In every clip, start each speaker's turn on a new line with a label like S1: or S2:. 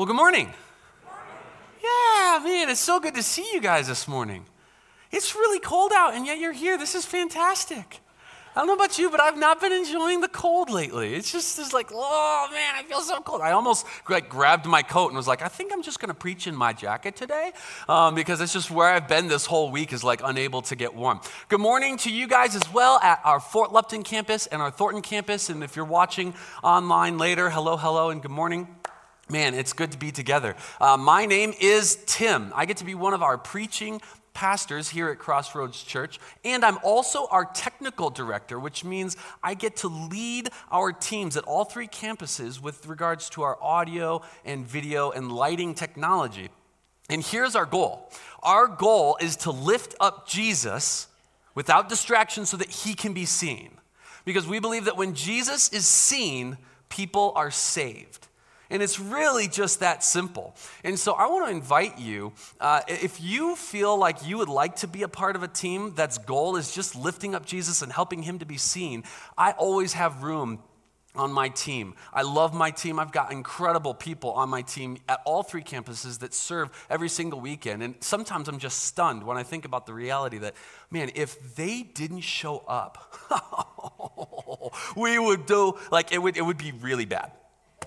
S1: Well, good morning. Yeah, man, it's so good to see you guys this morning. It's really cold out, and yet you're here. This is fantastic. I don't know about you, but I've not been enjoying the cold lately. It's just it's like, oh man, I feel so cold. I almost like grabbed my coat and was like, I think I'm just going to preach in my jacket today um, because it's just where I've been this whole week is like unable to get warm. Good morning to you guys as well at our Fort Lupton campus and our Thornton campus. And if you're watching online later, hello, hello, and good morning. Man, it's good to be together. Uh, my name is Tim. I get to be one of our preaching pastors here at Crossroads Church, and I'm also our technical director, which means I get to lead our teams at all three campuses with regards to our audio and video and lighting technology. And here's our goal our goal is to lift up Jesus without distraction so that he can be seen. Because we believe that when Jesus is seen, people are saved. And it's really just that simple. And so I want to invite you uh, if you feel like you would like to be a part of a team that's goal is just lifting up Jesus and helping him to be seen, I always have room on my team. I love my team. I've got incredible people on my team at all three campuses that serve every single weekend. And sometimes I'm just stunned when I think about the reality that, man, if they didn't show up, we would do, like, it would, it would be really bad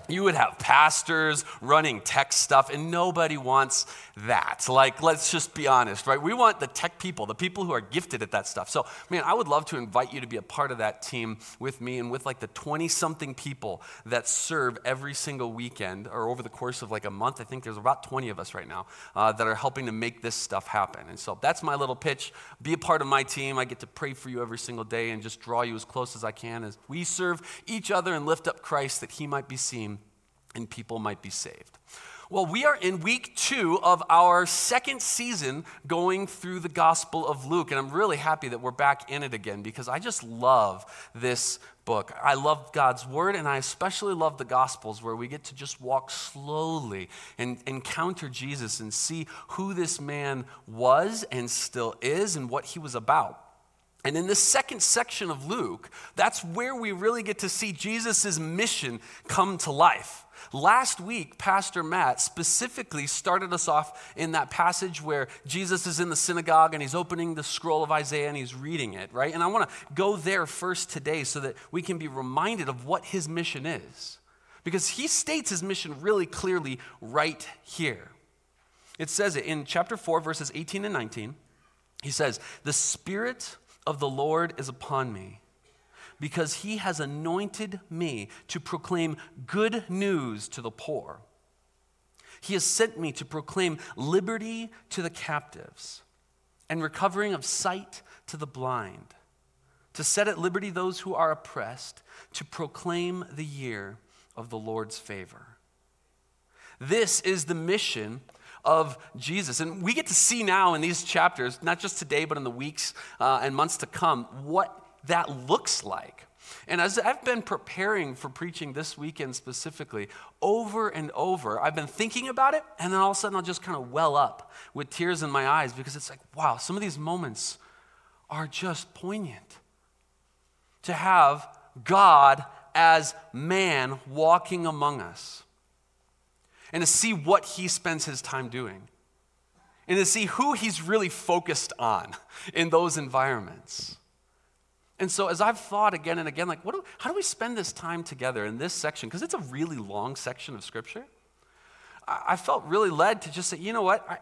S1: you would have pastors running tech stuff, and nobody wants that. Like, let's just be honest, right? We want the tech people, the people who are gifted at that stuff. So, man, I would love to invite you to be a part of that team with me and with like the 20 something people that serve every single weekend or over the course of like a month. I think there's about 20 of us right now uh, that are helping to make this stuff happen. And so that's my little pitch. Be a part of my team. I get to pray for you every single day and just draw you as close as I can as we serve each other and lift up Christ that he might be seen and people might be saved. Well, we are in week two of our second season going through the Gospel of Luke, and I'm really happy that we're back in it again because I just love this book. I love God's Word, and I especially love the Gospels where we get to just walk slowly and encounter Jesus and see who this man was and still is and what he was about. And in this second section of Luke, that's where we really get to see Jesus' mission come to life. Last week, Pastor Matt specifically started us off in that passage where Jesus is in the synagogue and he's opening the scroll of Isaiah and he's reading it, right? And I want to go there first today so that we can be reminded of what his mission is. Because he states his mission really clearly right here. It says it in chapter 4, verses 18 and 19. He says, The Spirit of the Lord is upon me because he has anointed me to proclaim good news to the poor. He has sent me to proclaim liberty to the captives and recovering of sight to the blind, to set at liberty those who are oppressed, to proclaim the year of the Lord's favor. This is the mission of Jesus. And we get to see now in these chapters, not just today, but in the weeks uh, and months to come, what that looks like. And as I've been preparing for preaching this weekend specifically, over and over, I've been thinking about it, and then all of a sudden I'll just kind of well up with tears in my eyes because it's like, wow, some of these moments are just poignant. To have God as man walking among us, and to see what he spends his time doing, and to see who he's really focused on in those environments. And so, as I've thought again and again, like, do, how do we spend this time together in this section? Because it's a really long section of Scripture. I, I, felt really led to just say, you know what? I,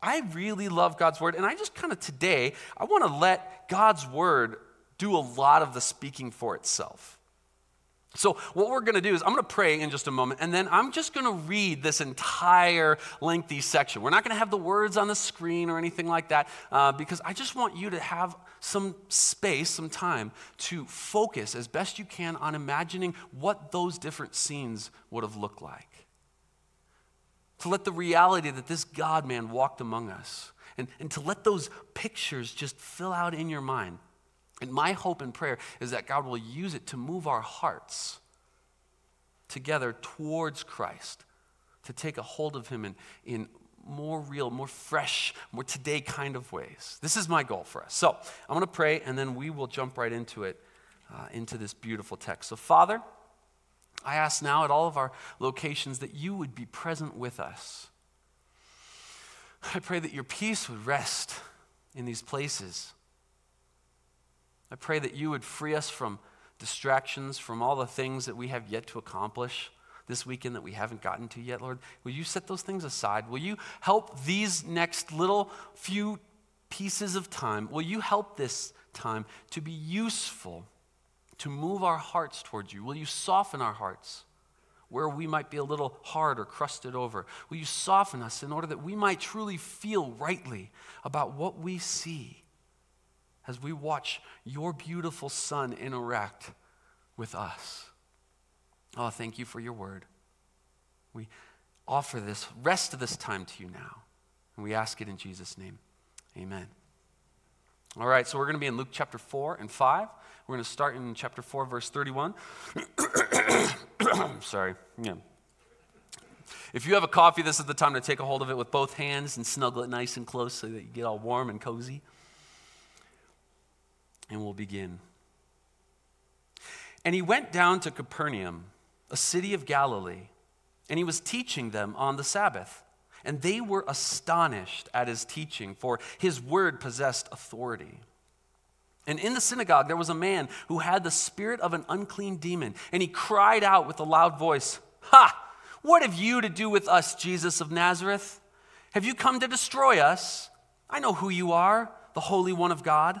S1: I really love God's Word. And I just kind of today, I want to let God's Word do a lot of the speaking for itself. So, what we're going to do is, I'm going to pray in just a moment, and then I'm just going to read this entire lengthy section. We're not going to have the words on the screen or anything like that, uh, because I just want you to have some space, some time to focus as best you can on imagining what those different scenes would have looked like. To let the reality that this God man walked among us, and, and to let those pictures just fill out in your mind. And my hope and prayer is that God will use it to move our hearts together towards Christ, to take a hold of Him in, in more real, more fresh, more today kind of ways. This is my goal for us. So I'm going to pray, and then we will jump right into it, uh, into this beautiful text. So, Father, I ask now at all of our locations that you would be present with us. I pray that your peace would rest in these places. I pray that you would free us from distractions, from all the things that we have yet to accomplish this weekend that we haven't gotten to yet, Lord. Will you set those things aside? Will you help these next little few pieces of time, will you help this time to be useful, to move our hearts towards you? Will you soften our hearts? where we might be a little hard or crusted over. Will you soften us in order that we might truly feel rightly about what we see as we watch your beautiful Son interact with us? Oh, thank you for your word. We offer this rest of this time to you now, and we ask it in Jesus' name. Amen. All right, so we're going to be in Luke chapter 4 and 5. We're going to start in chapter 4, verse 31. Sorry. Yeah. If you have a coffee, this is the time to take a hold of it with both hands and snuggle it nice and close so that you get all warm and cozy. And we'll begin. And he went down to Capernaum, a city of Galilee, and he was teaching them on the Sabbath. And they were astonished at his teaching, for his word possessed authority. And in the synagogue, there was a man who had the spirit of an unclean demon, and he cried out with a loud voice, Ha! What have you to do with us, Jesus of Nazareth? Have you come to destroy us? I know who you are, the Holy One of God.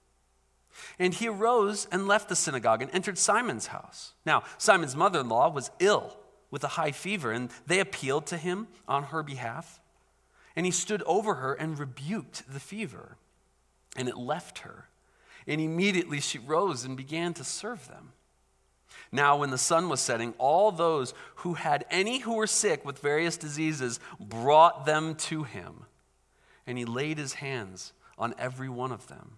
S1: And he arose and left the synagogue and entered Simon's house. Now, Simon's mother in law was ill with a high fever, and they appealed to him on her behalf. And he stood over her and rebuked the fever, and it left her and immediately she rose and began to serve them. Now, when the sun was setting, all those who had any who were sick with various diseases brought them to him. And he laid his hands on every one of them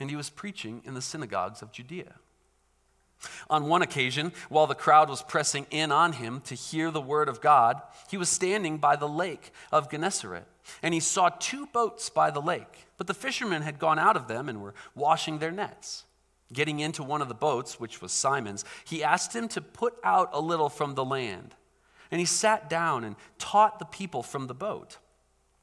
S1: And he was preaching in the synagogues of Judea. On one occasion, while the crowd was pressing in on him to hear the word of God, he was standing by the lake of Gennesaret and he saw two boats by the lake, but the fishermen had gone out of them and were washing their nets. Getting into one of the boats, which was Simon's, he asked him to put out a little from the land. And he sat down and taught the people from the boat.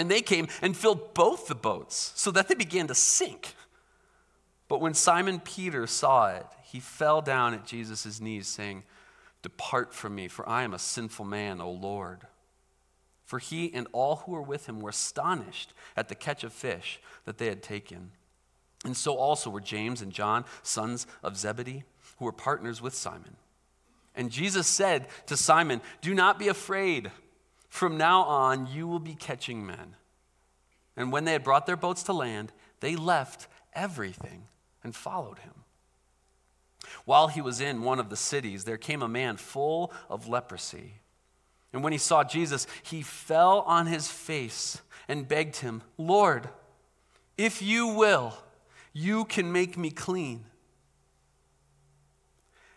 S1: And they came and filled both the boats so that they began to sink. But when Simon Peter saw it, he fell down at Jesus' knees, saying, Depart from me, for I am a sinful man, O Lord. For he and all who were with him were astonished at the catch of fish that they had taken. And so also were James and John, sons of Zebedee, who were partners with Simon. And Jesus said to Simon, Do not be afraid. From now on, you will be catching men. And when they had brought their boats to land, they left everything and followed him. While he was in one of the cities, there came a man full of leprosy. And when he saw Jesus, he fell on his face and begged him, Lord, if you will, you can make me clean.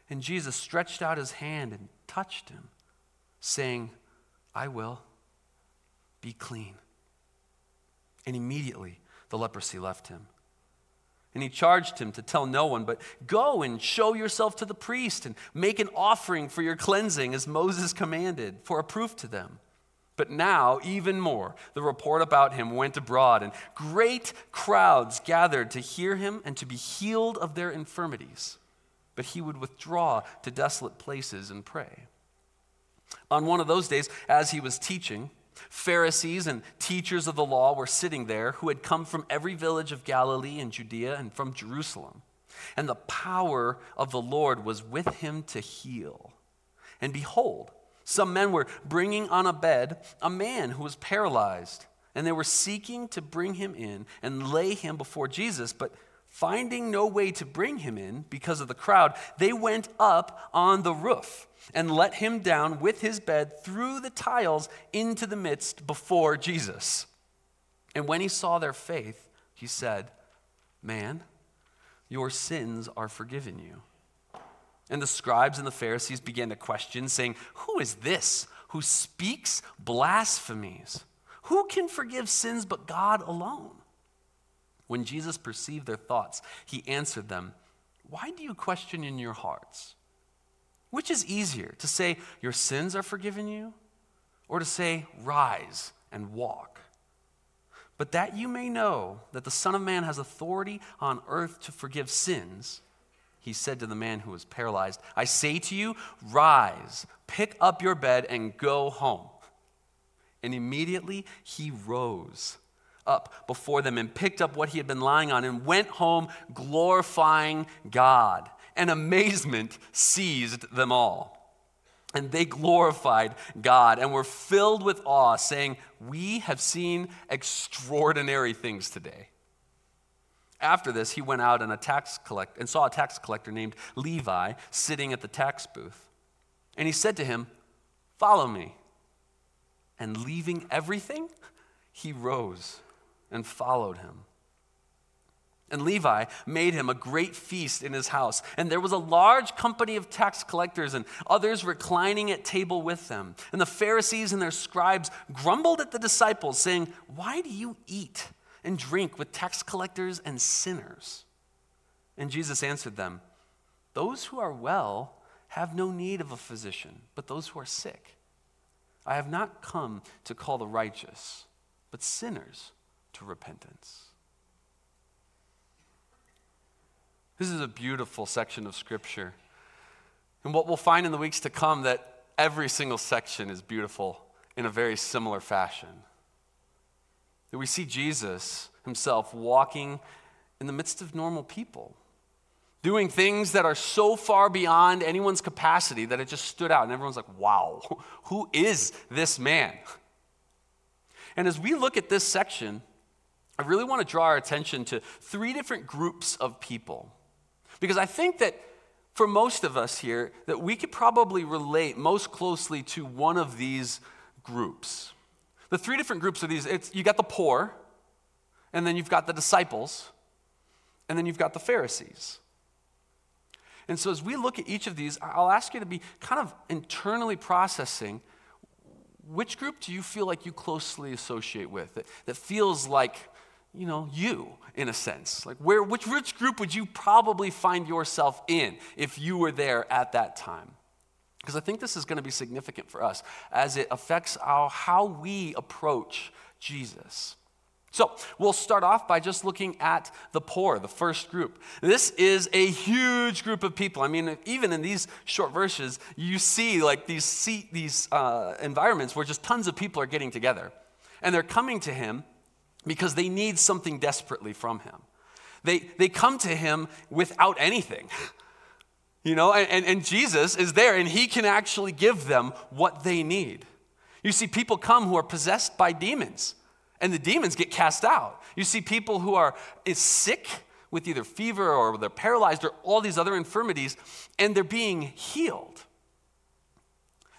S1: And Jesus stretched out his hand and touched him, saying, I will. Be clean. And immediately the leprosy left him. And he charged him to tell no one, but go and show yourself to the priest and make an offering for your cleansing as Moses commanded for a proof to them. But now, even more, the report about him went abroad, and great crowds gathered to hear him and to be healed of their infirmities. But he would withdraw to desolate places and pray. On one of those days, as he was teaching, Pharisees and teachers of the law were sitting there who had come from every village of Galilee and Judea and from Jerusalem. And the power of the Lord was with him to heal. And behold, some men were bringing on a bed a man who was paralyzed, and they were seeking to bring him in and lay him before Jesus. But finding no way to bring him in because of the crowd, they went up on the roof and let him down with his bed through the tiles into the midst before Jesus. And when he saw their faith, he said, Man, your sins are forgiven you. And the scribes and the Pharisees began to question, saying, Who is this who speaks blasphemies? Who can forgive sins but God alone? When Jesus perceived their thoughts, he answered them, Why do you question in your hearts? Which is easier, to say, Your sins are forgiven you, or to say, Rise and walk? But that you may know that the Son of Man has authority on earth to forgive sins, he said to the man who was paralyzed, I say to you, rise, pick up your bed, and go home. And immediately he rose up before them and picked up what he had been lying on and went home glorifying God and amazement seized them all. And they glorified God and were filled with awe, saying, We have seen extraordinary things today. After this, he went out and, a tax collect- and saw a tax collector named Levi sitting at the tax booth. And he said to him, Follow me. And leaving everything, he rose and followed him. And Levi made him a great feast in his house. And there was a large company of tax collectors and others reclining at table with them. And the Pharisees and their scribes grumbled at the disciples, saying, Why do you eat and drink with tax collectors and sinners? And Jesus answered them, Those who are well have no need of a physician, but those who are sick. I have not come to call the righteous, but sinners repentance. This is a beautiful section of Scripture. And what we'll find in the weeks to come that every single section is beautiful in a very similar fashion. That we see Jesus himself walking in the midst of normal people, doing things that are so far beyond anyone's capacity that it just stood out. And everyone's like, wow, who is this man? And as we look at this section, I really want to draw our attention to three different groups of people because I think that for most of us here, that we could probably relate most closely to one of these groups. The three different groups are these you got the poor, and then you've got the disciples, and then you've got the Pharisees. And so, as we look at each of these, I'll ask you to be kind of internally processing which group do you feel like you closely associate with that, that feels like you know, you in a sense. Like where which which group would you probably find yourself in if you were there at that time? Because I think this is going to be significant for us as it affects our, how we approach Jesus. So, we'll start off by just looking at the poor, the first group. This is a huge group of people. I mean, even in these short verses, you see like these, see, these uh, environments where just tons of people are getting together. And they're coming to him because they need something desperately from him. They, they come to him without anything. You know, and, and Jesus is there and he can actually give them what they need. You see people come who are possessed by demons and the demons get cast out. You see people who are sick with either fever or they're paralyzed or all these other infirmities and they're being healed.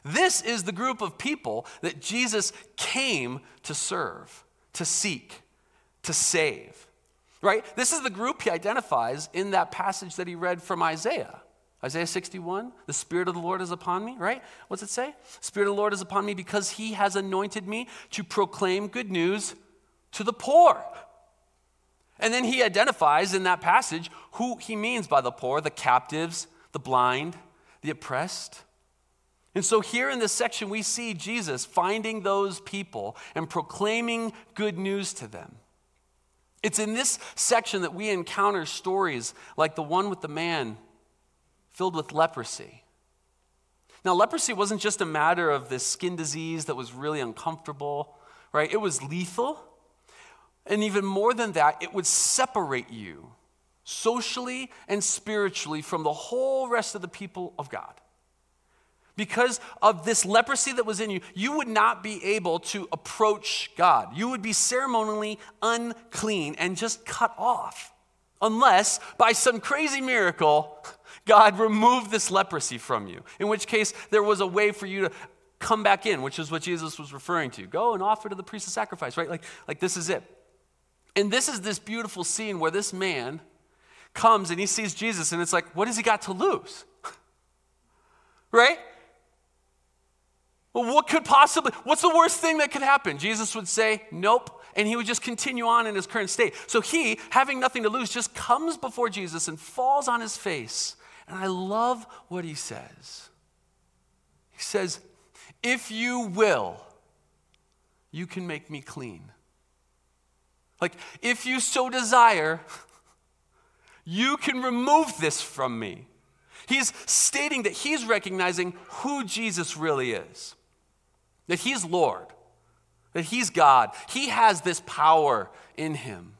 S1: This is the group of people that Jesus came to serve to seek, to save. Right? This is the group he identifies in that passage that he read from Isaiah. Isaiah 61, the Spirit of the Lord is upon me, right? What's it say? Spirit of the Lord is upon me because he has anointed me to proclaim good news to the poor. And then he identifies in that passage who he means by the poor the captives, the blind, the oppressed. And so, here in this section, we see Jesus finding those people and proclaiming good news to them. It's in this section that we encounter stories like the one with the man filled with leprosy. Now, leprosy wasn't just a matter of this skin disease that was really uncomfortable, right? It was lethal. And even more than that, it would separate you socially and spiritually from the whole rest of the people of God. Because of this leprosy that was in you, you would not be able to approach God. You would be ceremonially unclean and just cut off, unless by some crazy miracle, God removed this leprosy from you. In which case, there was a way for you to come back in, which is what Jesus was referring to. Go and offer to the priest a sacrifice, right? Like, like this is it. And this is this beautiful scene where this man comes and he sees Jesus, and it's like, what has he got to lose? right? Well, what could possibly, what's the worst thing that could happen? Jesus would say, nope. And he would just continue on in his current state. So he, having nothing to lose, just comes before Jesus and falls on his face. And I love what he says. He says, If you will, you can make me clean. Like, if you so desire, you can remove this from me. He's stating that he's recognizing who Jesus really is that He's Lord, that He's God. He has this power in Him.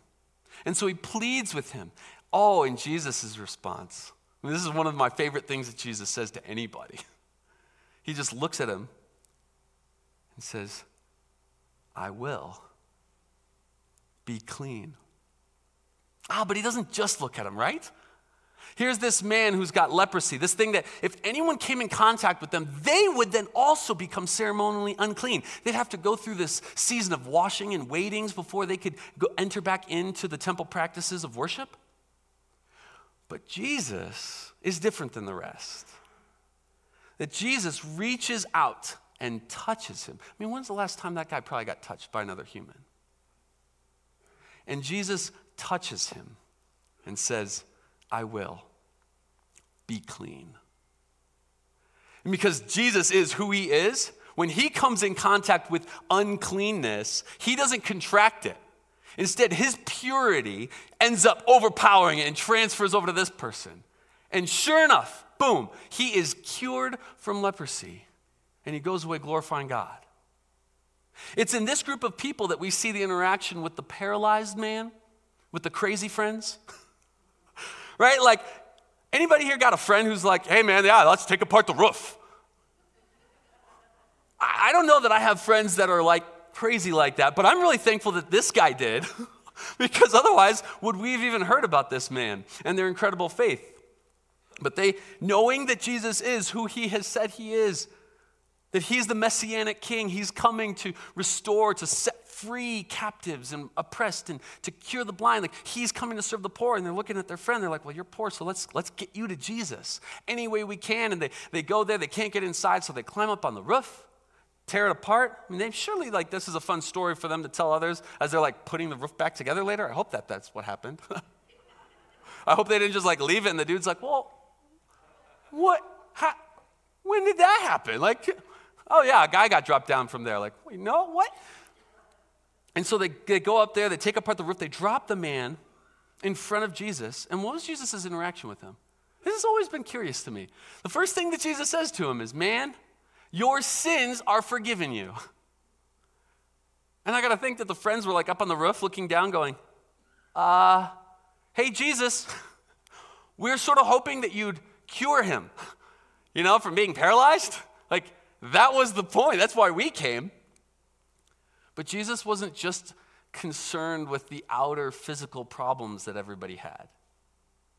S1: And so He pleads with Him. Oh, and Jesus' response. This is one of my favorite things that Jesus says to anybody. He just looks at him and says, I will be clean. Ah, but he doesn't just look at him, right? Here's this man who's got leprosy, this thing that if anyone came in contact with them, they would then also become ceremonially unclean. They'd have to go through this season of washing and waitings before they could go, enter back into the temple practices of worship. But Jesus is different than the rest. That Jesus reaches out and touches him. I mean, when's the last time that guy probably got touched by another human? And Jesus touches him and says, I will be clean. And because Jesus is who he is, when he comes in contact with uncleanness, he doesn't contract it. Instead, his purity ends up overpowering it and transfers over to this person. And sure enough, boom, he is cured from leprosy and he goes away glorifying God. It's in this group of people that we see the interaction with the paralyzed man, with the crazy friends. right? Like, anybody here got a friend who's like, hey man, yeah, let's take apart the roof? I, don't know that I have friends that are like crazy like that, but I'm really thankful that this guy did. because otherwise, would we have even heard about this man and their incredible faith? But they, knowing that Jesus is who he has said he is, that he's the messianic king, he's coming to restore, to set free captives and oppressed and to cure the blind. Like he's coming to serve the poor. And they're looking at their friend. They're like, well, you're poor, so let's, let's get you to Jesus any way we can. And they, they go there. They can't get inside, so they climb up on the roof, tear it apart. I mean, they surely like this is a fun story for them to tell others as they're like putting the roof back together later. I hope that that's what happened. I hope they didn't just like leave it and the dude's like, well, what? When did that happen? Like, oh yeah, a guy got dropped down from there. Like, wait, no, what? And so they, they go up there, they take apart the roof, they drop the man in front of Jesus. And what was Jesus' interaction with him? This has always been curious to me. The first thing that Jesus says to him is, Man, your sins are forgiven you. And I got to think that the friends were like up on the roof looking down, going, uh, hey, Jesus, we're sort of hoping that you'd cure him, you know, from being paralyzed. Like, that was the point. That's why we came. But Jesus wasn't just concerned with the outer physical problems that everybody had,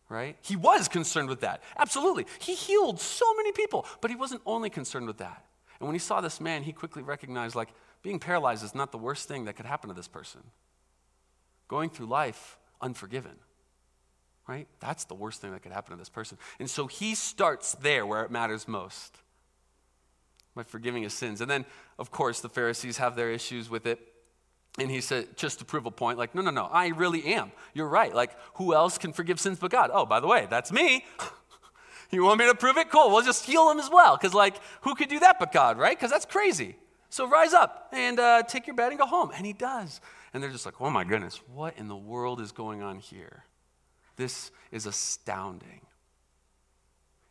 S1: right? He was concerned with that, absolutely. He healed so many people, but he wasn't only concerned with that. And when he saw this man, he quickly recognized like being paralyzed is not the worst thing that could happen to this person. Going through life unforgiven right? That's the worst thing that could happen to this person. And so he starts there where it matters most by forgiving his sins. And then, of course, the Pharisees have their issues with it. And he said, just to prove a point, like, no, no, no, I really am. You're right. Like, who else can forgive sins but God? Oh, by the way, that's me. you want me to prove it? Cool. We'll just heal him as well. Because, like, who could do that but God, right? Because that's crazy. So rise up and uh, take your bed and go home. And he does. And they're just like, oh my goodness, what in the world is going on here? This is astounding.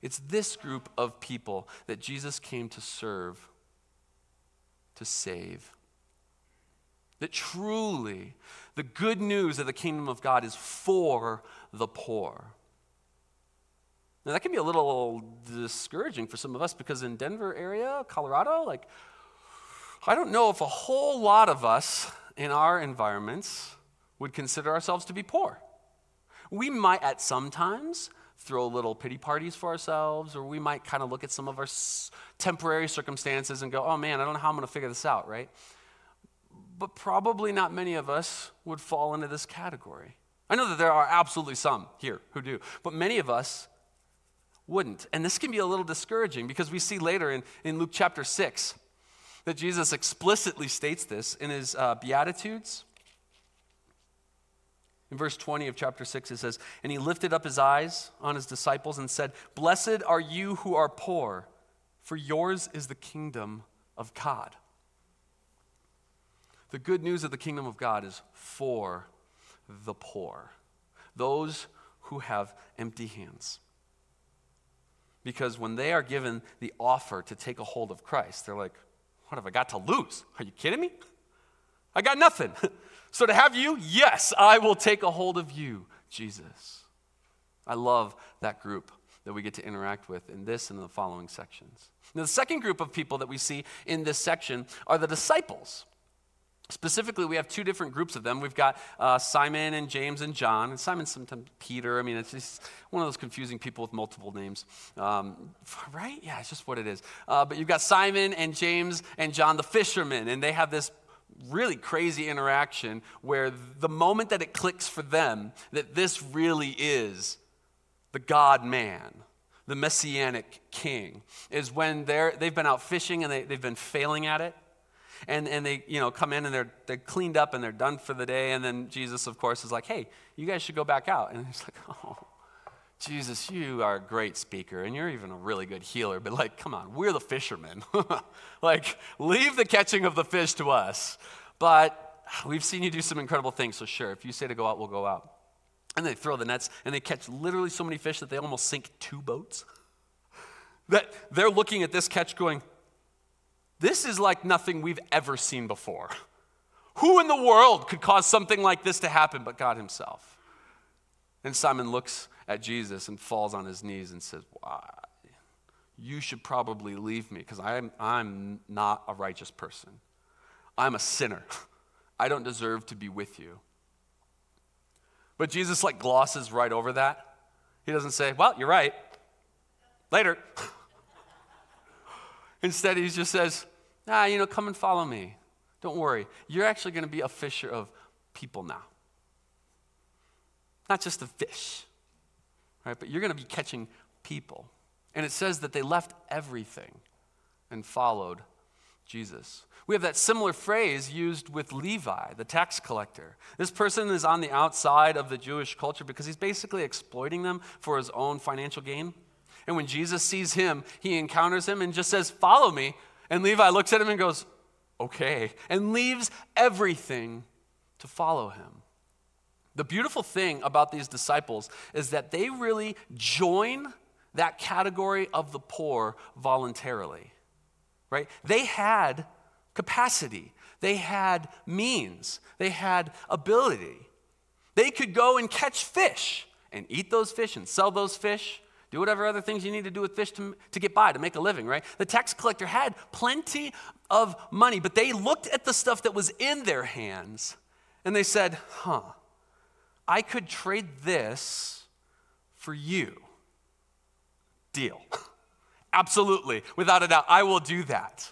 S1: It's this group of people that Jesus came to serve, to save. That truly the good news of the kingdom of God is for the poor. Now, that can be a little discouraging for some of us because in Denver area, Colorado, like, I don't know if a whole lot of us in our environments would consider ourselves to be poor. We might at some times throw little pity parties for ourselves, or we might kind of look at some of our temporary circumstances and go, oh man, I don't know how I'm going to figure this out, right? But probably not many of us would fall into this category. I know that there are absolutely some here who do, but many of us wouldn't. And this can be a little discouraging because we see later in, in Luke chapter 6 that Jesus explicitly states this in his uh, Beatitudes. In verse 20 of chapter 6, it says, And he lifted up his eyes on his disciples and said, Blessed are you who are poor, for yours is the kingdom of God. The good news of the kingdom of God is for the poor, those who have empty hands. Because when they are given the offer to take a hold of Christ, they're like, What have I got to lose? Are you kidding me? I got nothing. So to have you, yes, I will take a hold of you, Jesus. I love that group that we get to interact with in this and in the following sections. Now, the second group of people that we see in this section are the disciples. Specifically, we have two different groups of them. We've got uh, Simon and James and John. And Simon's sometimes Peter. I mean, it's just one of those confusing people with multiple names. Um, right? Yeah, it's just what it is. Uh, but you've got Simon and James and John, the fishermen, and they have this really crazy interaction where the moment that it clicks for them that this really is the God man, the messianic king, is when they're, they've been out fishing and they, they've been failing at it. And, and they you know come in and they're, they're cleaned up and they're done for the day. And then Jesus, of course, is like, hey, you guys should go back out. And he's like, oh, Jesus, you are a great speaker and you're even a really good healer, but like, come on, we're the fishermen. like, leave the catching of the fish to us. But we've seen you do some incredible things, so sure, if you say to go out, we'll go out. And they throw the nets and they catch literally so many fish that they almost sink two boats. That they're looking at this catch going, this is like nothing we've ever seen before. Who in the world could cause something like this to happen but God Himself? And Simon looks at Jesus and falls on his knees and says, Why? You should probably leave me because I'm, I'm not a righteous person. I'm a sinner. I don't deserve to be with you. But Jesus like glosses right over that. He doesn't say, Well, you're right. Later. Instead, he just says, Ah, you know, come and follow me. Don't worry. You're actually going to be a fisher of people now. Not just of fish right? But you're going to be catching people. And it says that they left everything and followed Jesus. We have that similar phrase used with Levi, the tax collector. This person is on the outside of the Jewish culture because he's basically exploiting them for his own financial gain. And when Jesus sees him, he encounters him and just says, Follow me. And Levi looks at him and goes, Okay, and leaves everything to follow him. The beautiful thing about these disciples is that they really join that category of the poor voluntarily, right? They had capacity, they had means, they had ability. They could go and catch fish and eat those fish and sell those fish, do whatever other things you need to do with fish to, to get by, to make a living, right? The tax collector had plenty of money, but they looked at the stuff that was in their hands and they said, huh I could trade this for you. Deal. Absolutely, without a doubt, I will do that.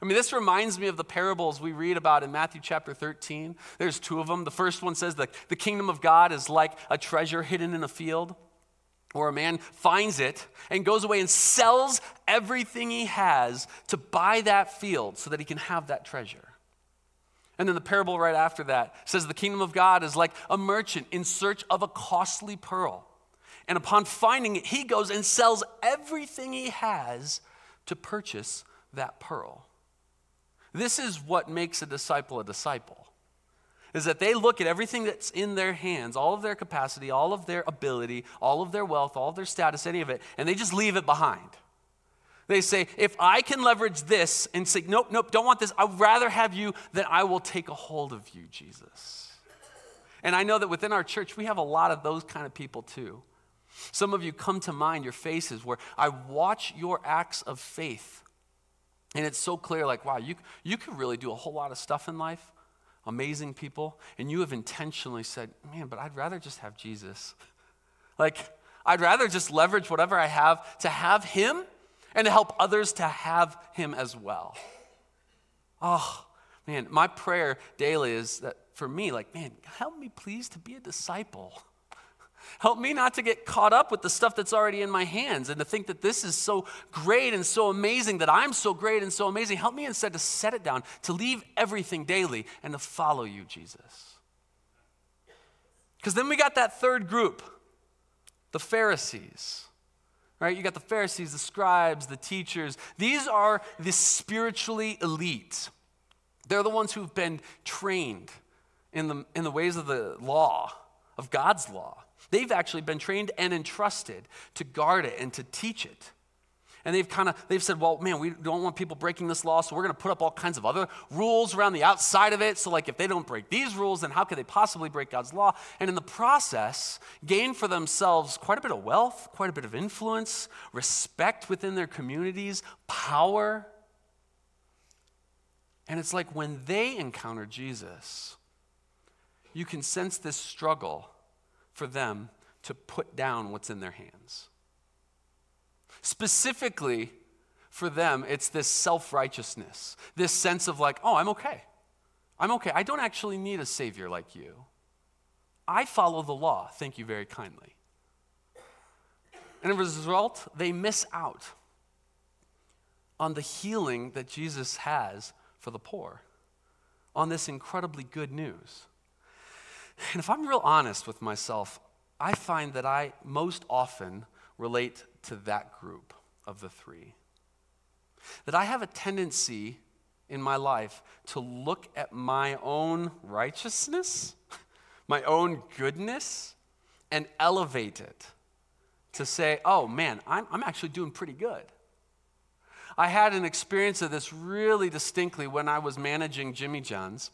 S1: I mean, this reminds me of the parables we read about in Matthew chapter 13. There's two of them. The first one says that the kingdom of God is like a treasure hidden in a field, where a man finds it and goes away and sells everything he has to buy that field so that he can have that treasure. And then the parable right after that says the kingdom of God is like a merchant in search of a costly pearl. And upon finding it, he goes and sells everything he has to purchase that pearl. This is what makes a disciple a disciple. Is that they look at everything that's in their hands, all of their capacity, all of their ability, all of their wealth, all of their status, any of it, and they just leave it behind. They say, if I can leverage this and say, nope, nope, don't want this, I'd rather have you than I will take a hold of you, Jesus. And I know that within our church, we have a lot of those kind of people too. Some of you come to mind, your faces, where I watch your acts of faith and it's so clear like, wow, you, you could really do a whole lot of stuff in life, amazing people, and you have intentionally said, man, but I'd rather just have Jesus. like, I'd rather just leverage whatever I have to have Him and to help others to have Him as well. Oh, man, my prayer daily is that for me, like, man, help me please to be a disciple. Help me not to get caught up with the stuff that's already in my hands and to think that this is so great and so amazing, that I'm so great and so amazing. Help me instead to set it down, to leave everything daily and to follow you, Jesus. Because then we got that third group, the Pharisees. Right? You got the Pharisees, the scribes, the teachers. These are the spiritually elite. They're the ones who've been trained in the, in the ways of the law, of God's law. They've actually been trained and entrusted to guard it and to teach it. And they've kind of they've said, well, man, we don't want people breaking this law, so we're going to put up all kinds of other rules around the outside of it. So, like, if they don't break these rules, then how could they possibly break God's law? And in the process, gain for themselves quite a bit of wealth, quite a bit of influence, respect within their communities, power. And it's like when they encounter Jesus, you can sense this struggle for them to put down what's in their hands. Specifically, for them, it's this self righteousness, this sense of like, oh, I'm okay. I'm okay. I don't actually need a savior like you. I follow the law. Thank you very kindly. And as a result, they miss out on the healing that Jesus has for the poor, on this incredibly good news. And if I'm real honest with myself, I find that I most often relate to that group of the three. That I have a tendency in my life to look at my own righteousness, my own goodness, and elevate it to say, oh man, I'm, I'm actually doing pretty good. I had an experience of this really distinctly when I was managing Jimmy John's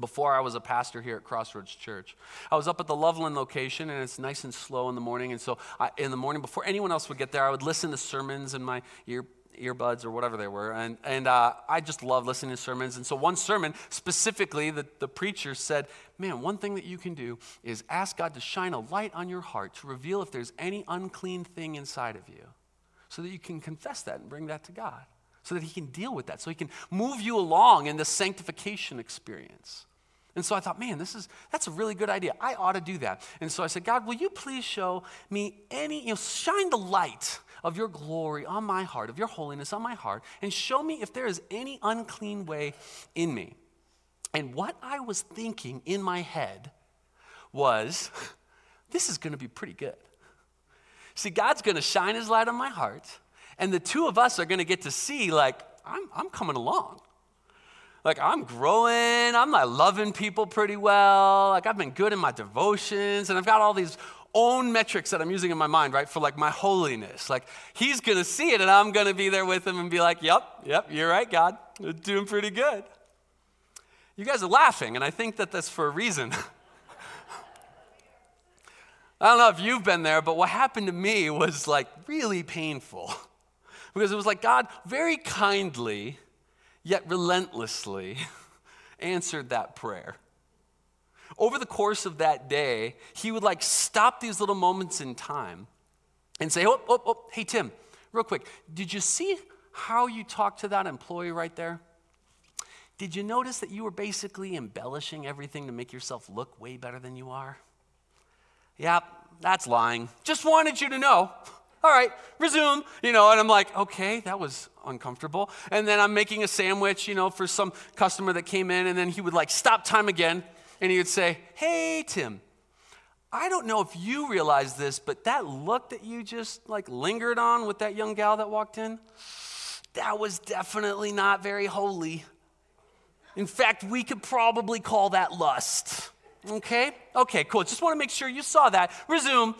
S1: before I was a pastor here at Crossroads Church. I was up at the Loveland location, and it's nice and slow in the morning. And so, I, in the morning, before anyone else would get there, I would listen to sermons in my ear, earbuds or whatever they were. And, and uh, I just love listening to sermons. And so, one sermon specifically, the, the preacher said, Man, one thing that you can do is ask God to shine a light on your heart to reveal if there's any unclean thing inside of you so that you can confess that and bring that to God so that he can deal with that, so he can move you along in the sanctification experience. And so I thought, man, this is that's a really good idea. I ought to do that. And so I said, God, will you please show me any, you know, shine the light of your glory on my heart, of your holiness on my heart, and show me if there is any unclean way in me. And what I was thinking in my head was, this is going to be pretty good. See, God's going to shine his light on my heart, and the two of us are going to get to see, like, I'm, I'm coming along like I'm growing, I'm like loving people pretty well, like I've been good in my devotions, and I've got all these own metrics that I'm using in my mind, right, for like my holiness. Like he's gonna see it, and I'm gonna be there with him and be like, "Yep, yep, you're right, God, We're doing pretty good." You guys are laughing, and I think that that's for a reason. I don't know if you've been there, but what happened to me was like really painful. Because it was like God very kindly yet relentlessly answered that prayer. Over the course of that day, he would like stop these little moments in time and say, Oh, oh, oh, hey, Tim, real quick, did you see how you talked to that employee right there? Did you notice that you were basically embellishing everything to make yourself look way better than you are? Yep, that's lying. Just wanted you to know. All right, resume, you know, and I'm like, okay, that was uncomfortable. And then I'm making a sandwich, you know, for some customer that came in, and then he would like stop time again, and he would say, hey, Tim, I don't know if you realize this, but that look that you just like lingered on with that young gal that walked in, that was definitely not very holy. In fact, we could probably call that lust. Okay? Okay, cool. Just want to make sure you saw that. Resume.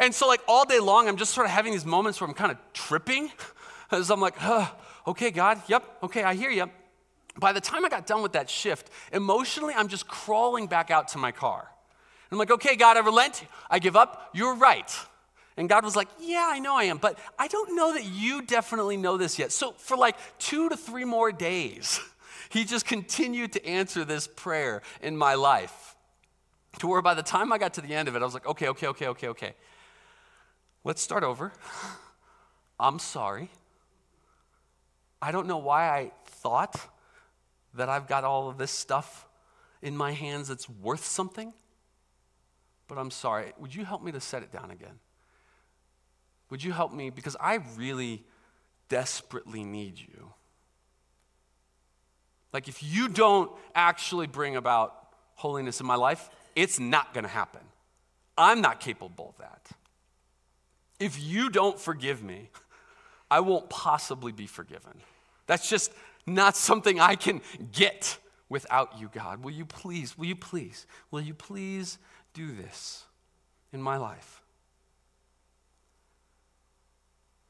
S1: And so, like, all day long, I'm just sort of having these moments where I'm kind of tripping. As I'm like, huh, okay, God, yep, okay, I hear you. By the time I got done with that shift, emotionally, I'm just crawling back out to my car. And I'm like, okay, God, I relent. I give up. You're right. And God was like, Yeah, I know I am, but I don't know that you definitely know this yet. So, for like two to three more days, he just continued to answer this prayer in my life. To where by the time I got to the end of it, I was like, okay, okay, okay, okay, okay. Let's start over. I'm sorry. I don't know why I thought that I've got all of this stuff in my hands that's worth something, but I'm sorry. Would you help me to set it down again? Would you help me? Because I really desperately need you. Like, if you don't actually bring about holiness in my life, it's not going to happen. I'm not capable of that. If you don't forgive me, I won't possibly be forgiven. That's just not something I can get without you, God. Will you please, will you please, will you please do this in my life?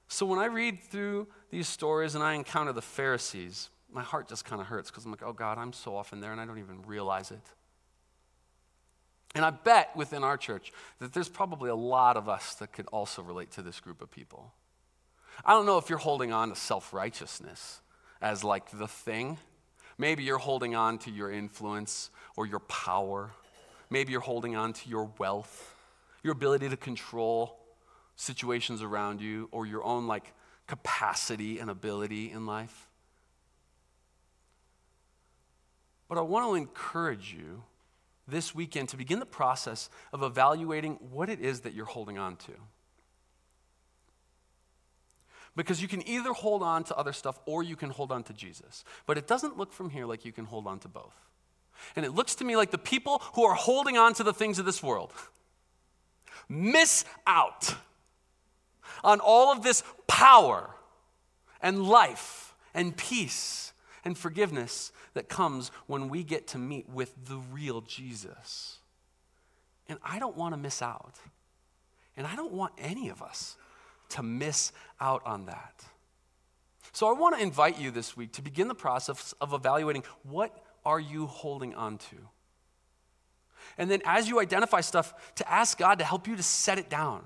S1: So when I read through these stories and I encounter the Pharisees, my heart just kind of hurts because I'm like, oh God, I'm so often there and I don't even realize it. And I bet within our church that there's probably a lot of us that could also relate to this group of people. I don't know if you're holding on to self righteousness as like the thing. Maybe you're holding on to your influence or your power. Maybe you're holding on to your wealth, your ability to control situations around you, or your own like capacity and ability in life. But I want to encourage you this weekend to begin the process of evaluating what it is that you're holding on to. Because you can either hold on to other stuff or you can hold on to Jesus. But it doesn't look from here like you can hold on to both. And it looks to me like the people who are holding on to the things of this world miss out on all of this power and life and peace and forgiveness that comes when we get to meet with the real Jesus. And I don't want to miss out. And I don't want any of us to miss out on that. So I want to invite you this week to begin the process of evaluating what are you holding on to? And then as you identify stuff, to ask God to help you to set it down.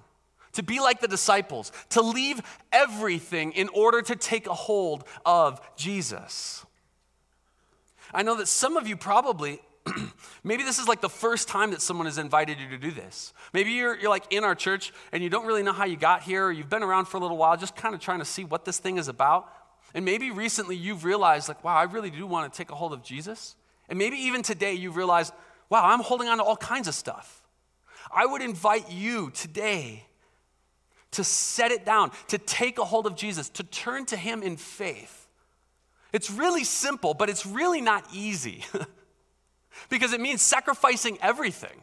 S1: To be like the disciples, to leave everything in order to take a hold of Jesus. I know that some of you probably, maybe this is like the first time that someone has invited you to do this. Maybe you're, you're like in our church and you don't really know how you got here, or you've been around for a little while, just kind of trying to see what this thing is about. And maybe recently you've realized, like, wow, I really do want to take a hold of Jesus. And maybe even today you've realized, wow, I'm holding on to all kinds of stuff. I would invite you today to set it down, to take a hold of Jesus, to turn to Him in faith it's really simple, but it's really not easy because it means sacrificing everything.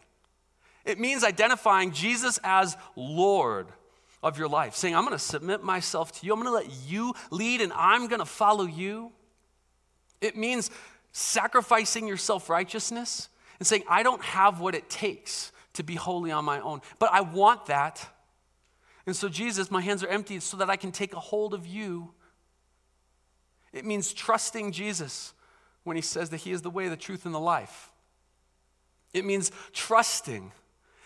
S1: It means identifying Jesus as Lord of your life, saying, I'm going to submit myself to you, I'm going to let you lead, and I'm going to follow you. It means sacrificing your self righteousness and saying, I don't have what it takes to be holy on my own, but I want that. And so, Jesus, my hands are empty so that I can take a hold of you it means trusting Jesus when he says that he is the way, the truth, and the life. It means trusting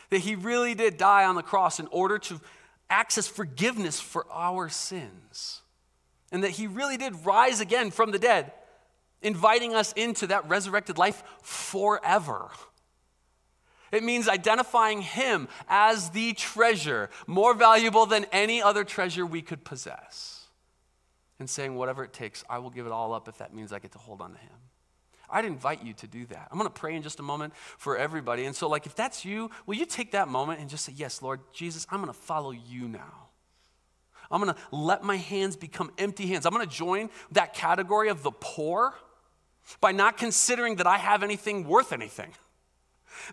S1: that he really did die on the cross in order to access forgiveness for our sins. And that he really did rise again from the dead, inviting us into that resurrected life forever. It means identifying him as the treasure, more valuable than any other treasure we could possess. And saying, whatever it takes, I will give it all up if that means I get to hold on to Him. I'd invite you to do that. I'm going to pray in just a moment for everybody. And so, like, if that's you, will you take that moment and just say, Yes, Lord Jesus, I'm going to follow you now. I'm going to let my hands become empty hands. I'm going to join that category of the poor by not considering that I have anything worth anything,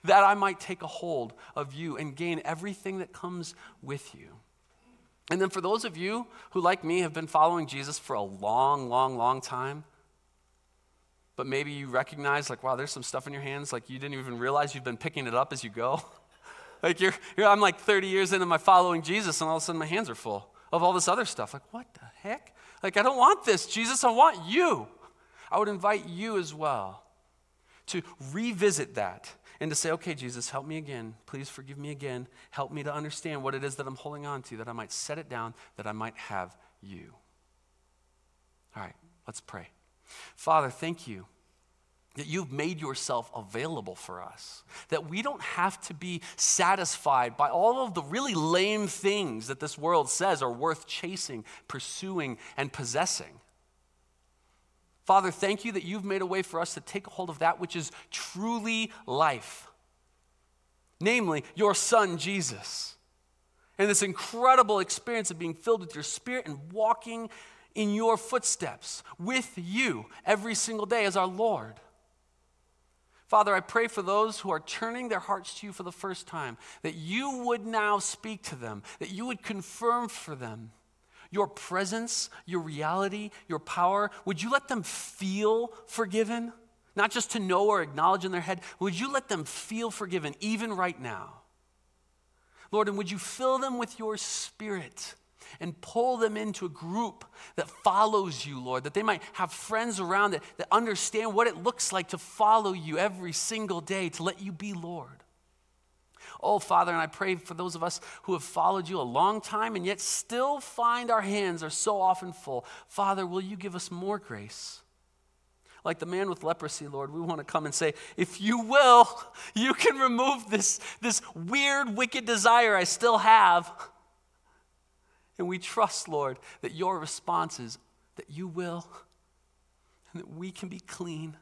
S1: that I might take a hold of you and gain everything that comes with you. And then for those of you who, like me, have been following Jesus for a long, long, long time, but maybe you recognize, like, wow, there's some stuff in your hands, like you didn't even realize you've been picking it up as you go. like, you're, you're, I'm like 30 years into my following Jesus, and all of a sudden my hands are full of all this other stuff. Like, what the heck? Like, I don't want this, Jesus, I want you. I would invite you as well to revisit that and to say, okay, Jesus, help me again. Please forgive me again. Help me to understand what it is that I'm holding on to, that I might set it down, that I might have you. All right, let's pray. Father, thank you that you've made yourself available for us, that we don't have to be satisfied by all of the really lame things that this world says are worth chasing, pursuing, and possessing. Father, thank you that you've made a way for us to take hold of that which is truly life, namely your Son, Jesus. And this incredible experience of being filled with your Spirit and walking in your footsteps with you every single day as our Lord. Father, I pray for those who are turning their hearts to you for the first time, that you would now speak to them, that you would confirm for them your presence, your reality, your power. Would you let them feel forgiven? Not just to know or acknowledge in their head, would you let them feel forgiven even right now? Lord, and would you fill them with your spirit? and pull them into a group that follows you, Lord, that they might have friends around that, that understand what it looks like to follow you every single day, to let you be Lord. Oh, Father, and I pray for those of us who have followed you a long time and yet still find our hands are so often full. Father, will you give us more grace? Like the man with leprosy, Lord, we want to come and say, if you will, you can remove this, this weird, wicked desire I still have. And we trust, Lord, that your response is that you will, and that we can be clean,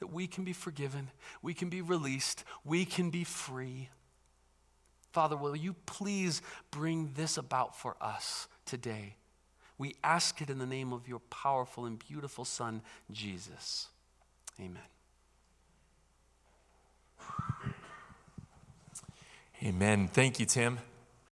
S1: that we can be forgiven, we can be released, we can be free. Father, will you please bring this about for us today? We ask it in the name of your powerful and beautiful Son, Jesus. Amen.
S2: Amen. Thank you, Tim.